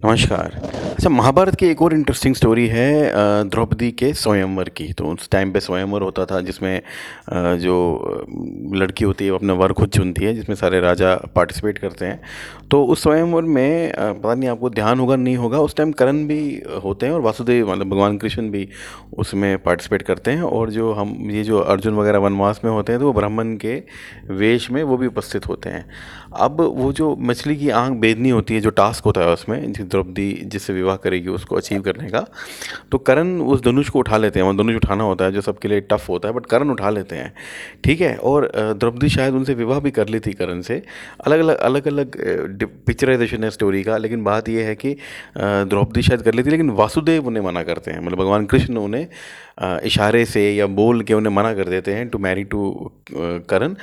नमस्कार। अच्छा महाभारत की एक और इंटरेस्टिंग स्टोरी है द्रौपदी के स्वयंवर की। तो उस टाइम पे स्वयंवर होता था, जिसमें जो लड़की होती है, वो अपना वर खुद चुनती है, जिसमें सारे राजा पार्टिसिपेट करते हैं। तो उस स्वयंवर में पता नहीं आपको ध्यान होगा, नहीं होगा, उस टाइम करण भी होते हैं और वासुदेव मतलब भगवान कृष्ण भी उसमें पार्टिसिपेट करते हैं। और जो हम, ये जो अर्जुन वगैरह वनवास में होते हैं तो वो ब्राह्मण के वेश में वो भी उपस्थित होते हैं। अब वो जो मछली की आँख बेदनी होती है, जो टास्क होता है उसमें जिस द्रौपदी जिससे विवाह करेगी उसको अचीव करने का। तो करण उस धनुष को उठा लेते हैं वो धनुष उठाना होता है जो सबके लिए टफ होता है बट करण उठा लेते हैं। ठीक है? और द्रौपदी शायद उनसे विवाह भी कर ली थी करण से। अलग अलग अलग अलग पिक्चराइजेशन है स्टोरी का, लेकिन बात यह है कि द्रौपदी शायद कर लेती लेकिन वासुदेव उन्हें मना करते हैं। मतलब भगवान कृष्ण उन्हें इशारे से या बोल के उन्हें मना कर देते हैं टू मैरी टू करण।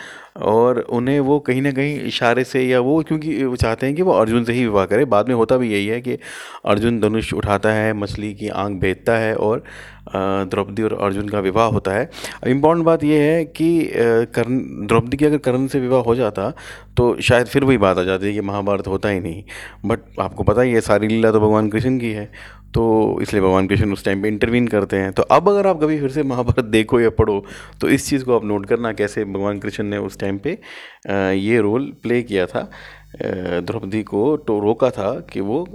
और उन्हें वो कहीं ना कहीं इशारे से या वो, क्योंकि वो चाहते हैं कि वो अर्जुन से ही विवाह करे। बाद में होता भी यही है कि अर्जुन धनुष उठाता है, मछली की आँख भेजता है और द्रौपदी और अर्जुन का विवाह होता है। इंपॉर्टेंट बात यह है कि कर्ण, द्रौपदी की अगर कर्ण से विवाह हो जाता तो शायद फिर वही बात आ जाती है कि महाभारत होता ही नहीं। बट आपको पता ही है, सारी लीला तो भगवान कृष्ण की है तो इसलिए भगवान कृष्ण उस टाइम पे इंटरवीन करते हैं। तो अब अगर आप कभी फिर से महाभारत देखो या पढ़ो तो इस चीज़ को आप नोट करना, कैसे भगवान कृष्ण ने उस टाइम पे ये रोल प्ले किया था। द्रौपदी को तो रोका था कि वो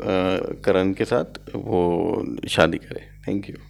करण के साथ वो शादी करे। Thank you